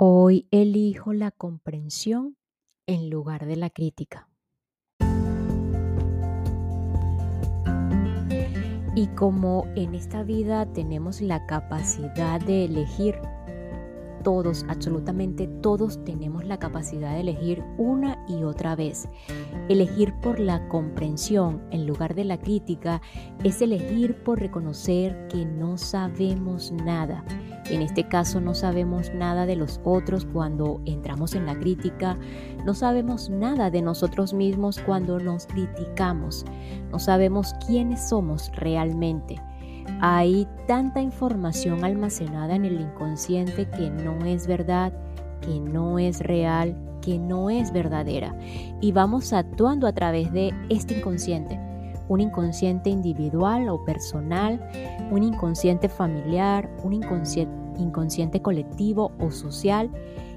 Hoy elijo la comprensión en lugar de la crítica. Y como en esta vida tenemos la capacidad de elegir, todos, absolutamente todos tenemos la capacidad de elegir una y otra vez. Elegir por la comprensión en lugar de la crítica es elegir por reconocer que no sabemos nada en este caso no sabemos nada de los otros cuando entramos en la crítica, no sabemos nada de nosotros mismos cuando nos criticamos, no sabemos quiénes somos realmente. Hay tanta información almacenada en el inconsciente que no es verdad, que no es real, que no es verdadera. Y vamos actuando a través de este inconsciente un inconsciente individual o personal, un inconsciente familiar, un inconsciente, colectivo o social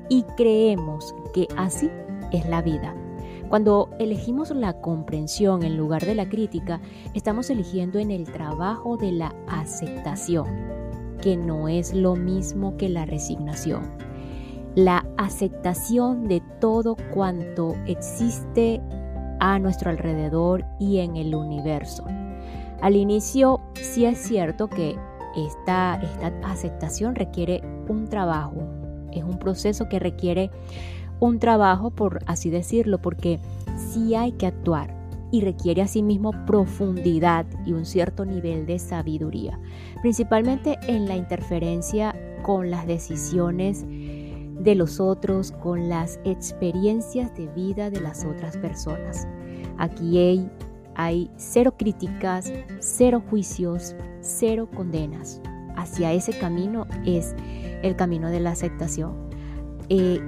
y creemos que así es la vida. Cuando elegimos la comprensión en lugar de la crítica, estamos eligiendo en el trabajo de la aceptación, que no es lo mismo que la resignación. La aceptación de todo cuanto existe a nuestro alrededor y en el universo. Al inicio sí es cierto que esta, esta aceptación requiere un trabajo, es un proceso que requiere un trabajo, por así decirlo, porque sí hay que actuar y requiere asimismo profundidad y un cierto nivel de sabiduría, principalmente en la interferencia con las decisiones de los otros con las experiencias de vida de las otras personas. Aquí hay, hay cero críticas, cero juicios, cero condenas. Hacia ese camino es el camino de la aceptación. Eh,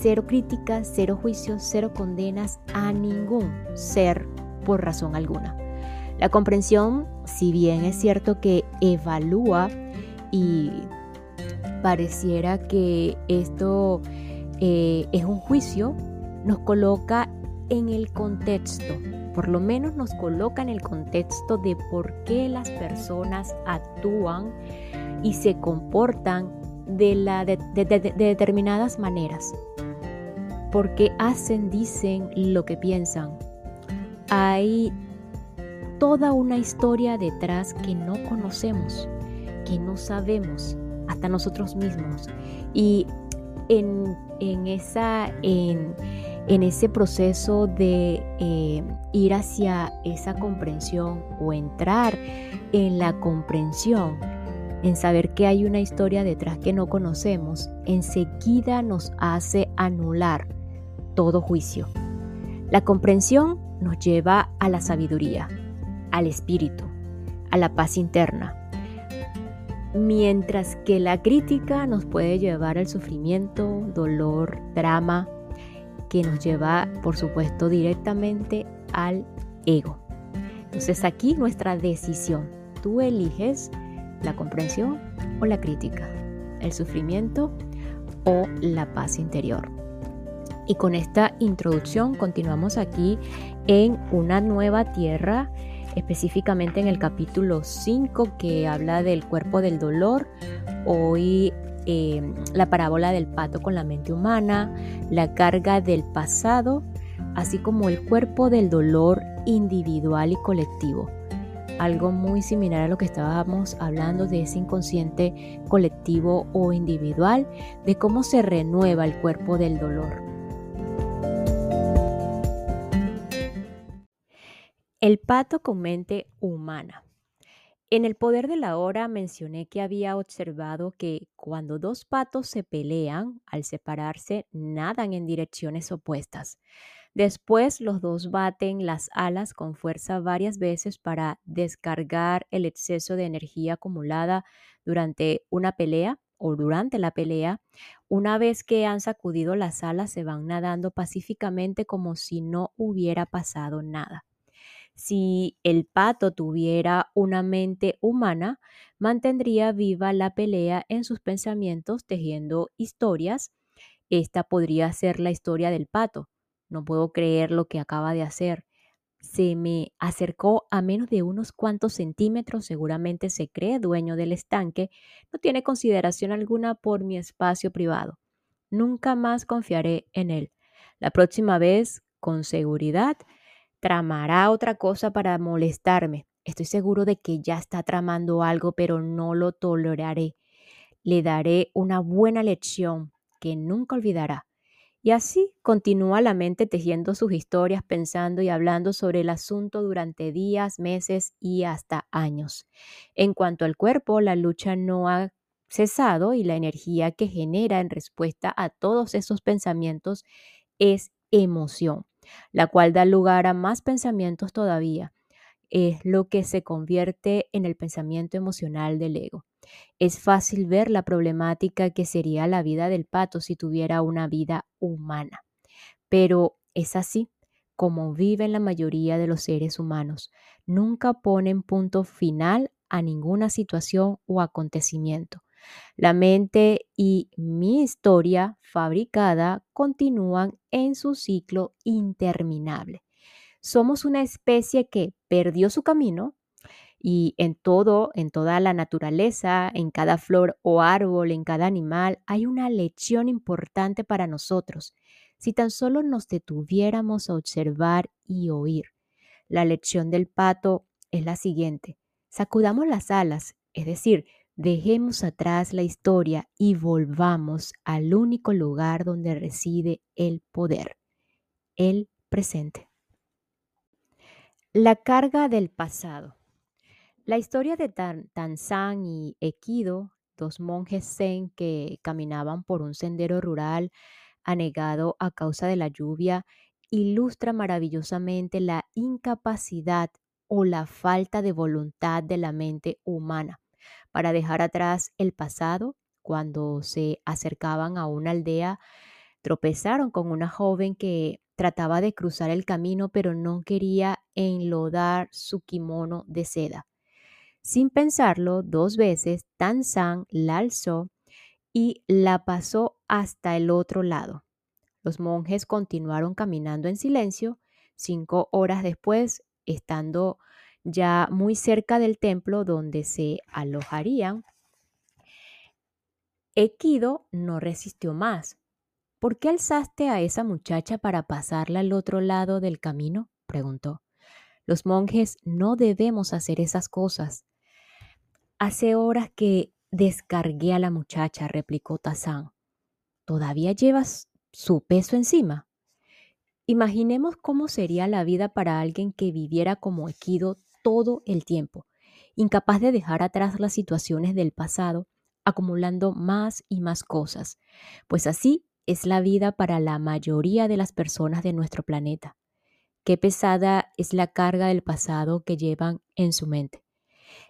cero críticas, cero juicios, cero condenas a ningún ser por razón alguna. La comprensión, si bien es cierto que evalúa y pareciera que esto eh, es un juicio, nos coloca en el contexto, por lo menos nos coloca en el contexto de por qué las personas actúan y se comportan de, la, de, determinadas maneras. Porque hacen, dicen lo que piensan. Hay toda una historia detrás que no conocemos, que no sabemos hasta nosotros mismos. Y en, esa, en, ese proceso de eh, ir hacia esa comprensión o entrar en la comprensión, en saber que hay una historia detrás que no conocemos, enseguida nos hace anular todo juicio. La comprensión nos lleva a la sabiduría, al espíritu, a la paz interna, mientras que la crítica nos puede llevar al sufrimiento, dolor, drama, que nos lleva, por supuesto, directamente al ego. Entonces aquí nuestra decisión, tú eliges la comprensión o la crítica, el sufrimiento o la paz interior. Y con esta introducción continuamos aquí en una nueva tierra específicamente en el capítulo 5 que habla del cuerpo del dolor. Hoy eh, la parábola del pato con la mente humana, la carga del pasado, así como el cuerpo del dolor individual y colectivo. algo muy similar a lo que estábamos hablando de ese inconsciente colectivo o individual, de cómo se renueva el cuerpo del dolor. El pato con mente humana. En el poder de la hora mencioné que había observado que cuando dos patos se pelean, al separarse, nadan en direcciones opuestas. Después los dos baten las alas con fuerza varias veces para descargar el exceso de energía acumulada durante una pelea o durante la pelea. Una vez que han sacudido las alas, se van nadando pacíficamente como si no hubiera pasado nada. Si el pato tuviera una mente humana, mantendría viva la pelea en sus pensamientos tejiendo historias. Esta podría ser la historia del pato. No puedo creer lo que acaba de hacer. Se me acercó a menos de unos cuantos centímetros, seguramente se cree dueño del estanque, no tiene consideración alguna por mi espacio privado. Nunca más confiaré en él. La próxima vez, con seguridad, tramará otra cosa para molestarme. Estoy seguro de que ya está tramando algo, pero no lo toleraré. Le daré una buena lección que nunca olvidará. Y así continúa la mente tejiendo sus historias, pensando y hablando sobre el asunto durante días, meses y hasta años. En cuanto al cuerpo, la lucha no ha cesado y la energía que genera en respuesta a todos esos pensamientos es emoción la cual da lugar a más pensamientos todavía. Es lo que se convierte en el pensamiento emocional del ego. Es fácil ver la problemática que sería la vida del pato si tuviera una vida humana. Pero es así como viven la mayoría de los seres humanos. Nunca ponen punto final a ninguna situación o acontecimiento. La mente y mi historia fabricada continúan en su ciclo interminable. Somos una especie que perdió su camino y en todo, en toda la naturaleza, en cada flor o árbol, en cada animal, hay una lección importante para nosotros. Si tan solo nos detuviéramos a observar y oír. La lección del pato es la siguiente. Sacudamos las alas, es decir, Dejemos atrás la historia y volvamos al único lugar donde reside el poder, el presente. La carga del pasado. La historia de Tanzán y Ekido, dos monjes zen que caminaban por un sendero rural anegado a causa de la lluvia, ilustra maravillosamente la incapacidad o la falta de voluntad de la mente humana para dejar atrás el pasado. Cuando se acercaban a una aldea, tropezaron con una joven que trataba de cruzar el camino, pero no quería enlodar su kimono de seda. Sin pensarlo dos veces, Tanzan la alzó y la pasó hasta el otro lado. Los monjes continuaron caminando en silencio. Cinco horas después, estando ya muy cerca del templo donde se alojarían, Equido no resistió más. ¿Por qué alzaste a esa muchacha para pasarla al otro lado del camino? preguntó. Los monjes no debemos hacer esas cosas. Hace horas que descargué a la muchacha, replicó Tazán. ¿Todavía llevas su peso encima? Imaginemos cómo sería la vida para alguien que viviera como Equido todo el tiempo, incapaz de dejar atrás las situaciones del pasado, acumulando más y más cosas, pues así es la vida para la mayoría de las personas de nuestro planeta. Qué pesada es la carga del pasado que llevan en su mente.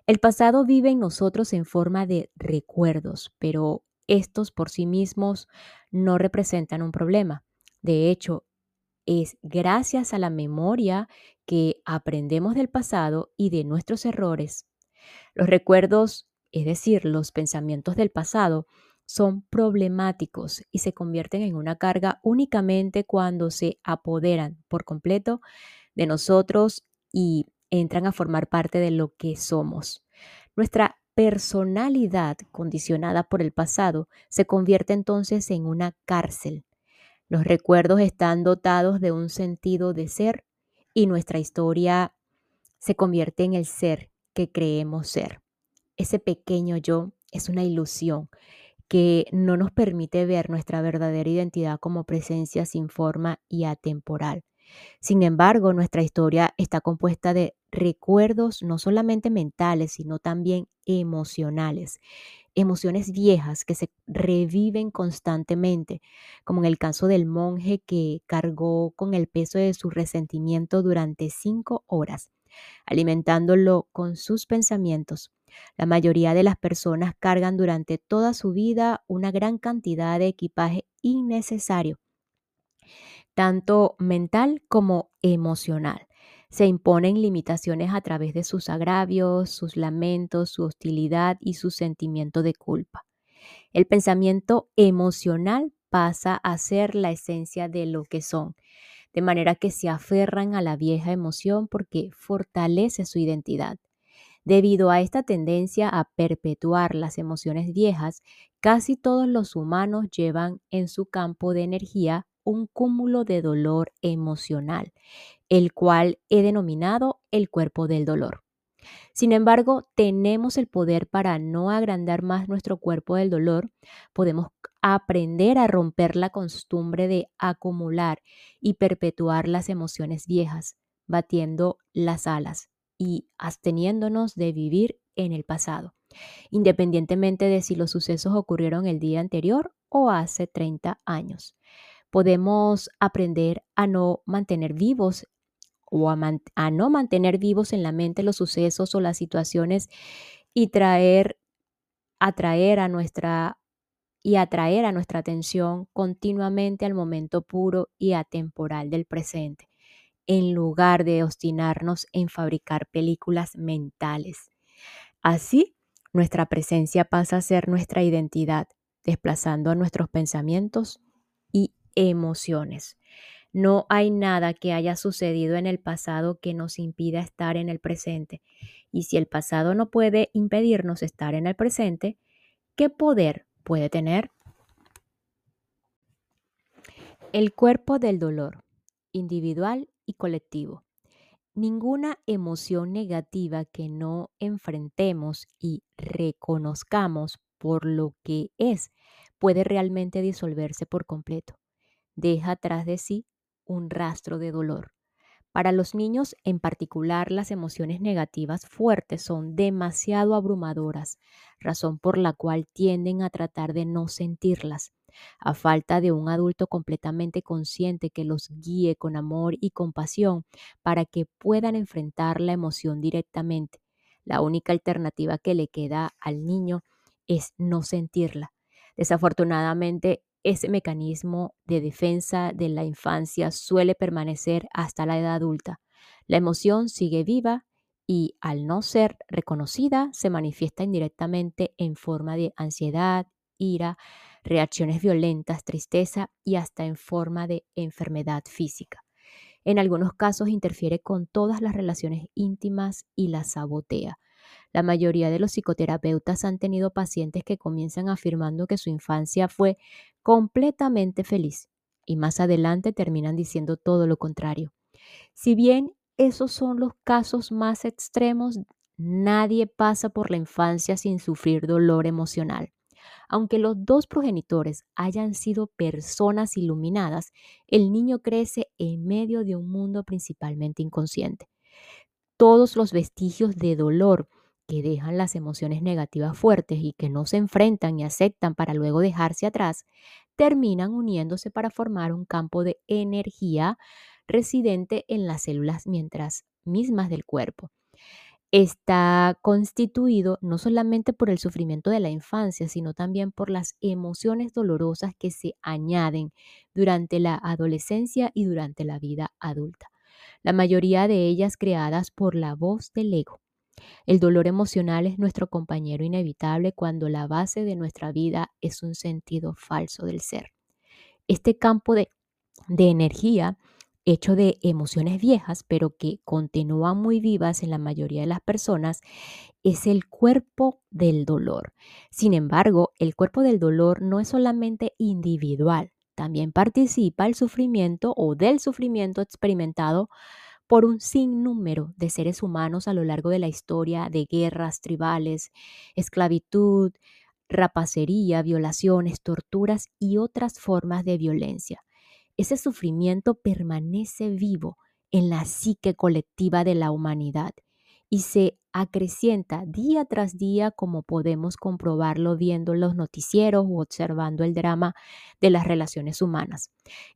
El pasado vive en nosotros en forma de recuerdos, pero estos por sí mismos no representan un problema. De hecho, es gracias a la memoria que aprendemos del pasado y de nuestros errores. Los recuerdos, es decir, los pensamientos del pasado, son problemáticos y se convierten en una carga únicamente cuando se apoderan por completo de nosotros y entran a formar parte de lo que somos. Nuestra personalidad condicionada por el pasado se convierte entonces en una cárcel los recuerdos están dotados de un sentido de ser y nuestra historia se convierte en el ser que creemos ser. Ese pequeño yo es una ilusión que no nos permite ver nuestra verdadera identidad como presencia sin forma y atemporal. Sin embargo, nuestra historia está compuesta de recuerdos no solamente mentales, sino también emocionales. Emociones viejas que se reviven constantemente, como en el caso del monje que cargó con el peso de su resentimiento durante cinco horas, alimentándolo con sus pensamientos. La mayoría de las personas cargan durante toda su vida una gran cantidad de equipaje innecesario tanto mental como emocional. Se imponen limitaciones a través de sus agravios, sus lamentos, su hostilidad y su sentimiento de culpa. El pensamiento emocional pasa a ser la esencia de lo que son, de manera que se aferran a la vieja emoción porque fortalece su identidad. Debido a esta tendencia a perpetuar las emociones viejas, casi todos los humanos llevan en su campo de energía un cúmulo de dolor emocional, el cual he denominado el cuerpo del dolor. Sin embargo, tenemos el poder para no agrandar más nuestro cuerpo del dolor. Podemos aprender a romper la costumbre de acumular y perpetuar las emociones viejas, batiendo las alas y absteniéndonos de vivir en el pasado, independientemente de si los sucesos ocurrieron el día anterior o hace 30 años podemos aprender a no mantener vivos o a, no mantener vivos en la mente los sucesos o las situaciones y traer, atraer a nuestra y atraer a nuestra atención continuamente al momento puro y atemporal del presente, en lugar de obstinarnos en fabricar películas mentales. Así, nuestra presencia pasa a ser nuestra identidad, desplazando a nuestros pensamientos emociones. No hay nada que haya sucedido en el pasado que nos impida estar en el presente. Y si el pasado no puede impedirnos estar en el presente, ¿qué poder puede tener? El cuerpo del dolor, individual y colectivo. Ninguna emoción negativa que no enfrentemos y reconozcamos por lo que es puede realmente disolverse por completo deja atrás de sí un rastro de dolor. Para los niños en particular, las emociones negativas fuertes son demasiado abrumadoras, razón por la cual tienden a tratar de no sentirlas, a falta de un adulto completamente consciente que los guíe con amor y compasión para que puedan enfrentar la emoción directamente. La única alternativa que le queda al niño es no sentirla. Desafortunadamente, ese mecanismo de defensa de la infancia suele permanecer hasta la edad adulta. La emoción sigue viva y al no ser reconocida se manifiesta indirectamente en forma de ansiedad, ira, reacciones violentas, tristeza y hasta en forma de enfermedad física. En algunos casos interfiere con todas las relaciones íntimas y las sabotea. La mayoría de los psicoterapeutas han tenido pacientes que comienzan afirmando que su infancia fue completamente feliz y más adelante terminan diciendo todo lo contrario. Si bien esos son los casos más extremos, nadie pasa por la infancia sin sufrir dolor emocional. Aunque los dos progenitores hayan sido personas iluminadas, el niño crece en medio de un mundo principalmente inconsciente. Todos los vestigios de dolor que dejan las emociones negativas fuertes y que no se enfrentan y aceptan para luego dejarse atrás, terminan uniéndose para formar un campo de energía residente en las células mientras mismas del cuerpo. Está constituido no solamente por el sufrimiento de la infancia, sino también por las emociones dolorosas que se añaden durante la adolescencia y durante la vida adulta. La mayoría de ellas creadas por la voz del ego. El dolor emocional es nuestro compañero inevitable cuando la base de nuestra vida es un sentido falso del ser. Este campo de, energía hecho de emociones viejas, pero que continúan muy vivas en la mayoría de las personas, es el cuerpo del dolor. Sin embargo, el cuerpo del dolor no es solamente individual, también participa el sufrimiento o del sufrimiento experimentado por un sinnúmero de seres humanos a lo largo de la historia de guerras tribales, esclavitud, rapacería, violaciones, torturas y otras formas de violencia. Ese sufrimiento permanece vivo en la psique colectiva de la humanidad y se acrecienta día tras día como podemos comprobarlo viendo los noticieros u observando el drama de las relaciones humanas.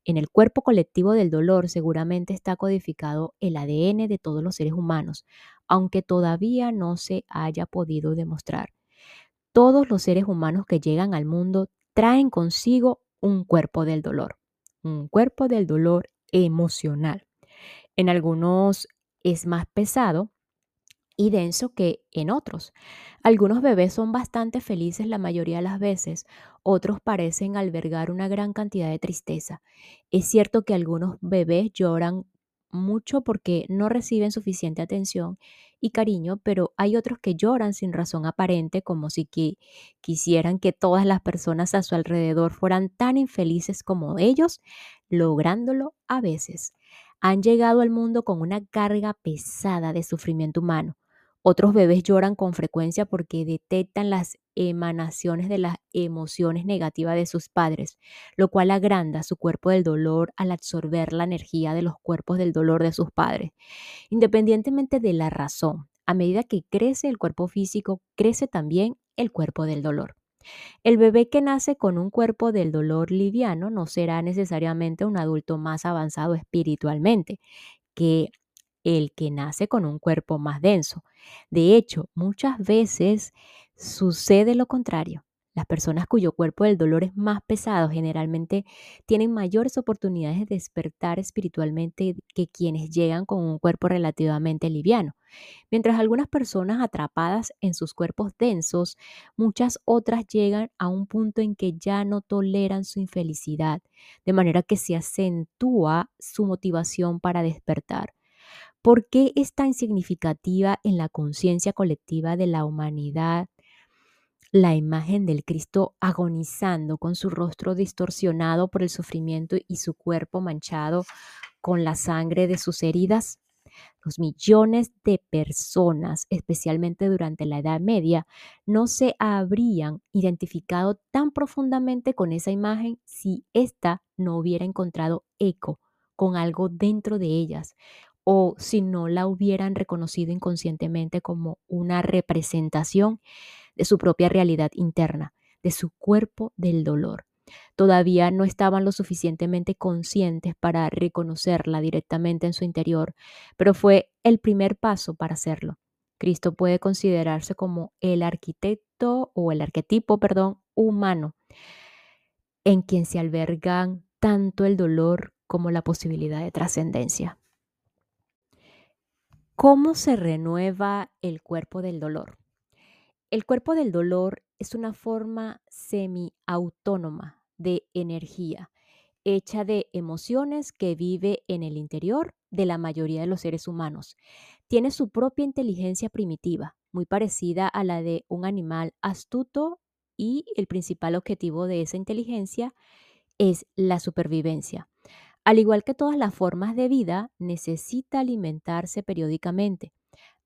En el cuerpo colectivo del dolor seguramente está codificado el ADN de todos los seres humanos, aunque todavía no se haya podido demostrar. Todos los seres humanos que llegan al mundo traen consigo un cuerpo del dolor, un cuerpo del dolor emocional. En algunos es más pesado y denso que en otros. Algunos bebés son bastante felices la mayoría de las veces, otros parecen albergar una gran cantidad de tristeza. Es cierto que algunos bebés lloran mucho porque no reciben suficiente atención y cariño, pero hay otros que lloran sin razón aparente, como si quisieran que todas las personas a su alrededor fueran tan infelices como ellos, lográndolo a veces. Han llegado al mundo con una carga pesada de sufrimiento humano otros bebés lloran con frecuencia porque detectan las emanaciones de las emociones negativas de sus padres, lo cual agranda su cuerpo del dolor al absorber la energía de los cuerpos del dolor de sus padres. Independientemente de la razón, a medida que crece el cuerpo físico, crece también el cuerpo del dolor. El bebé que nace con un cuerpo del dolor liviano no será necesariamente un adulto más avanzado espiritualmente, que el que nace con un cuerpo más denso. De hecho, muchas veces sucede lo contrario. Las personas cuyo cuerpo del dolor es más pesado generalmente tienen mayores oportunidades de despertar espiritualmente que quienes llegan con un cuerpo relativamente liviano. Mientras algunas personas atrapadas en sus cuerpos densos, muchas otras llegan a un punto en que ya no toleran su infelicidad, de manera que se acentúa su motivación para despertar. ¿Por qué es tan significativa en la conciencia colectiva de la humanidad la imagen del Cristo agonizando con su rostro distorsionado por el sufrimiento y su cuerpo manchado con la sangre de sus heridas? Los millones de personas, especialmente durante la Edad Media, no se habrían identificado tan profundamente con esa imagen si ésta no hubiera encontrado eco con algo dentro de ellas, o si no la hubieran reconocido inconscientemente como una representación de su propia realidad interna, de su cuerpo del dolor. Todavía no estaban lo suficientemente conscientes para reconocerla directamente en su interior, pero fue el primer paso para hacerlo. Cristo puede considerarse como el arquitecto o el arquetipo, humano, en quien se albergan tanto el dolor como la posibilidad de trascendencia. ¿Cómo se renueva el cuerpo del dolor? El cuerpo del dolor es una forma semi-autónoma de energía, hecha de emociones que vive en el interior de la mayoría de los seres humanos. Tiene su propia inteligencia primitiva, muy parecida a la de un animal astuto y el principal objetivo de esa inteligencia es la supervivencia. Al igual que todas las formas de vida, necesita alimentarse periódicamente,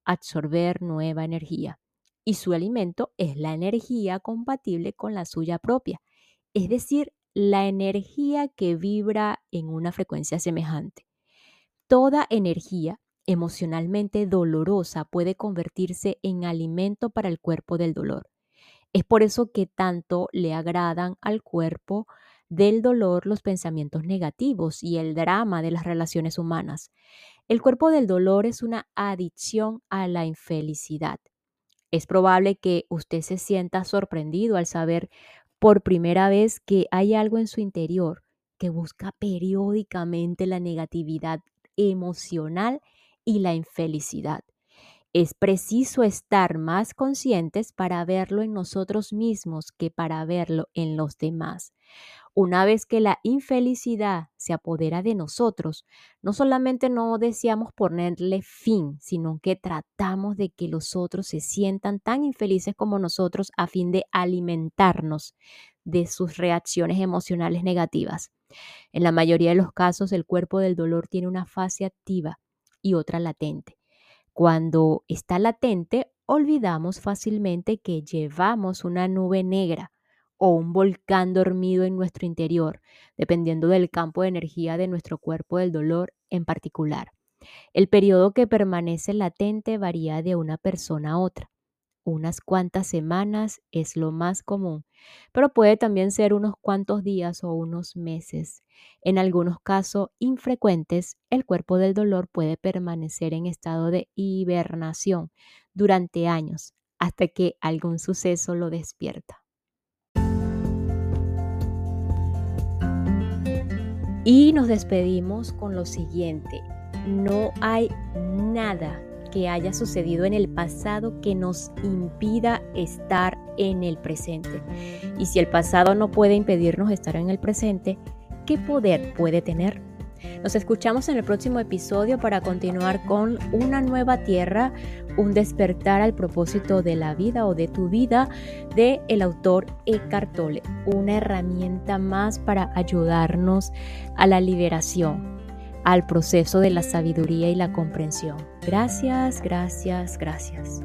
absorber nueva energía. Y su alimento es la energía compatible con la suya propia, es decir, la energía que vibra en una frecuencia semejante. Toda energía emocionalmente dolorosa puede convertirse en alimento para el cuerpo del dolor. Es por eso que tanto le agradan al cuerpo del dolor los pensamientos negativos y el drama de las relaciones humanas. El cuerpo del dolor es una adicción a la infelicidad. Es probable que usted se sienta sorprendido al saber por primera vez que hay algo en su interior que busca periódicamente la negatividad emocional y la infelicidad. Es preciso estar más conscientes para verlo en nosotros mismos que para verlo en los demás. Una vez que la infelicidad se apodera de nosotros, no solamente no deseamos ponerle fin, sino que tratamos de que los otros se sientan tan infelices como nosotros a fin de alimentarnos de sus reacciones emocionales negativas. En la mayoría de los casos, el cuerpo del dolor tiene una fase activa y otra latente. Cuando está latente, olvidamos fácilmente que llevamos una nube negra o un volcán dormido en nuestro interior, dependiendo del campo de energía de nuestro cuerpo del dolor en particular. El periodo que permanece latente varía de una persona a otra. Unas cuantas semanas es lo más común, pero puede también ser unos cuantos días o unos meses. En algunos casos infrecuentes, el cuerpo del dolor puede permanecer en estado de hibernación durante años hasta que algún suceso lo despierta. Y nos despedimos con lo siguiente. No hay nada que haya sucedido en el pasado que nos impida estar en el presente. Y si el pasado no puede impedirnos estar en el presente, ¿qué poder puede tener? Nos escuchamos en el próximo episodio para continuar con una nueva tierra, un despertar al propósito de la vida o de tu vida de el autor Eckhart Tolle, una herramienta más para ayudarnos a la liberación al proceso de la sabiduría y la comprensión. Gracias, gracias, gracias.